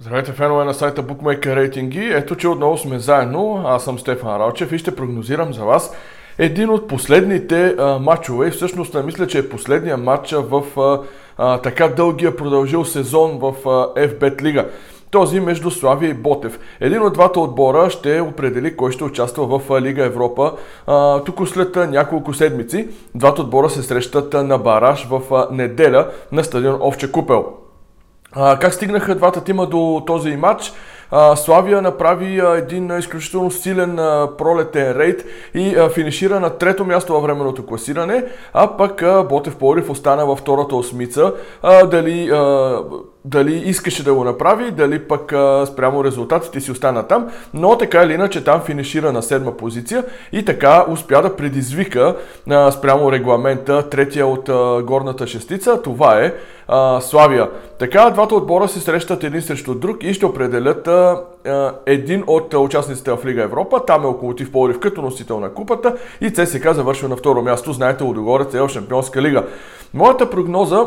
Здравейте, фенове на сайта Bookmaker Рейтинги. Ето, че отново сме заедно. Аз съм Стефан Ралчев и ще прогнозирам за вас един от последните а, матчове. Всъщност не мисля, че е последния матч в а, а, така дългия продължил сезон в а, FBET Лига. Този между Славия и Ботев. Един от двата отбора ще определи кой ще участва в Лига Европа. Тук след няколко седмици двата отбора се срещат на бараж в неделя на стадион Овче Купел. А, как стигнаха двата тима до този матч? А, Славия направи а, един изключително силен а, пролетен рейд и а, финишира на трето място във временното класиране, а пък а, Ботев Порив остана във втората осмица. А, дали а, дали искаше да го направи, дали пък а, спрямо резултатите си остана там, но така или иначе там финишира на седма позиция и така успя да предизвика а, спрямо регламента третия от а, горната шестица, това е Славия. Така двата отбора се срещат един срещу друг и ще определят а, а, един от участниците в Лига Европа, там е Локомотив Пловдив като носител на купата и ЦСК завършва на второ място, знаете, Лудогорец е в Шампионска лига. Моята прогноза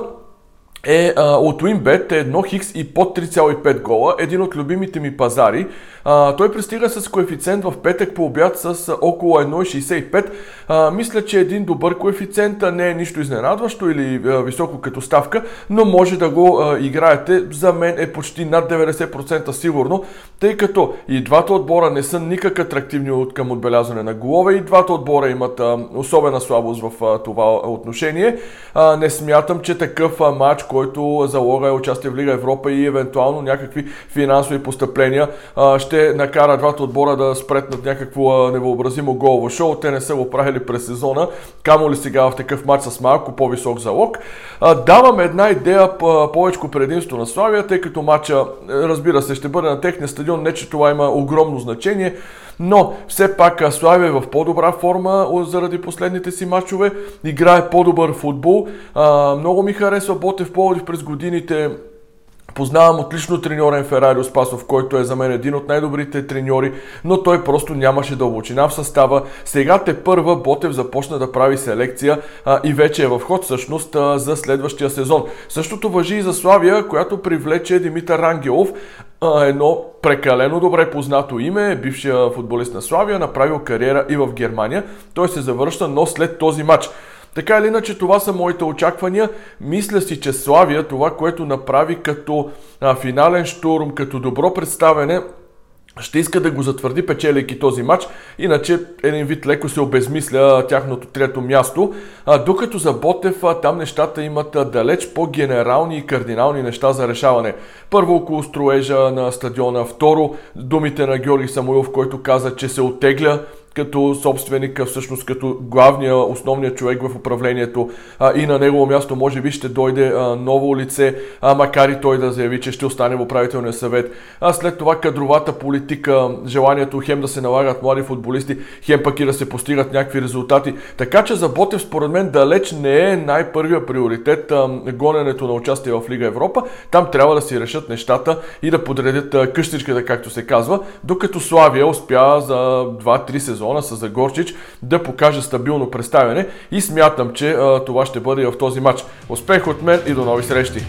е а, от Winbet е 1 хикс и под 3,5 гола, един от любимите ми пазари. А, той пристига с коефициент в петък по обяд с около 1,65. А, мисля, че един добър коефициент не е нищо изненадващо или а, високо като ставка, но може да го а, играете. За мен е почти над 90% сигурно, тъй като и двата отбора не са никак атрактивни от към отбелязване на голове и двата отбора имат а, особена слабост в а, това отношение. А, не смятам, че такъв а, матч, който залога е участие в Лига Европа и евентуално някакви финансови постъпления ще накара двата отбора да спретнат някакво невъобразимо голово шоу. Те не са го правили през сезона, камо ли сега в такъв матч с малко по-висок залог. Давам една идея повече предимство на Славия, тъй като матча, разбира се, ще бъде на техния стадион, не че това има огромно значение, но все пак Славия е в по-добра форма заради последните си матчове, играе по-добър футбол. много ми харесва Ботев Пловдив през годините Познавам отлично треньорен Ферарио Спасов, който е за мен един от най-добрите треньори, но той просто нямаше дълбочина в състава. Сега те първа Ботев започна да прави селекция а, и вече е в ход всъщност а, за следващия сезон. Същото въжи и за Славия, която привлече Димитър Рангелов, а, едно прекалено добре познато име, бившия футболист на Славия, направил кариера и в Германия. Той се завършва, но след този матч. Така или иначе, това са моите очаквания. Мисля си, че Славия, това, което направи като а, финален штурм, като добро представене, ще иска да го затвърди, печелейки този матч, иначе един вид леко се обезмисля тяхното трето място, а, докато за Ботев там нещата имат далеч по-генерални и кардинални неща за решаване. Първо около строежа на стадиона, второ думите на Георги Самойлов, който каза, че се оттегля като собственик, всъщност като главния, основния човек в управлението а, и на негово място може би ще дойде а, ново лице, а, макар и той да заяви, че ще остане в управителния съвет. А след това кадровата политика, желанието хем да се налагат млади футболисти, хем пък и да се постигат някакви резултати. Така че за Ботев според мен далеч не е най-първия приоритет а, гоненето на участие в Лига Европа. Там трябва да си решат нещата и да подредят къщичката, както се казва, докато Славия успя за 2-3 сезона сезона с Загорчич да покаже стабилно представяне и смятам, че а, това ще бъде в този матч. Успех от мен и до нови срещи!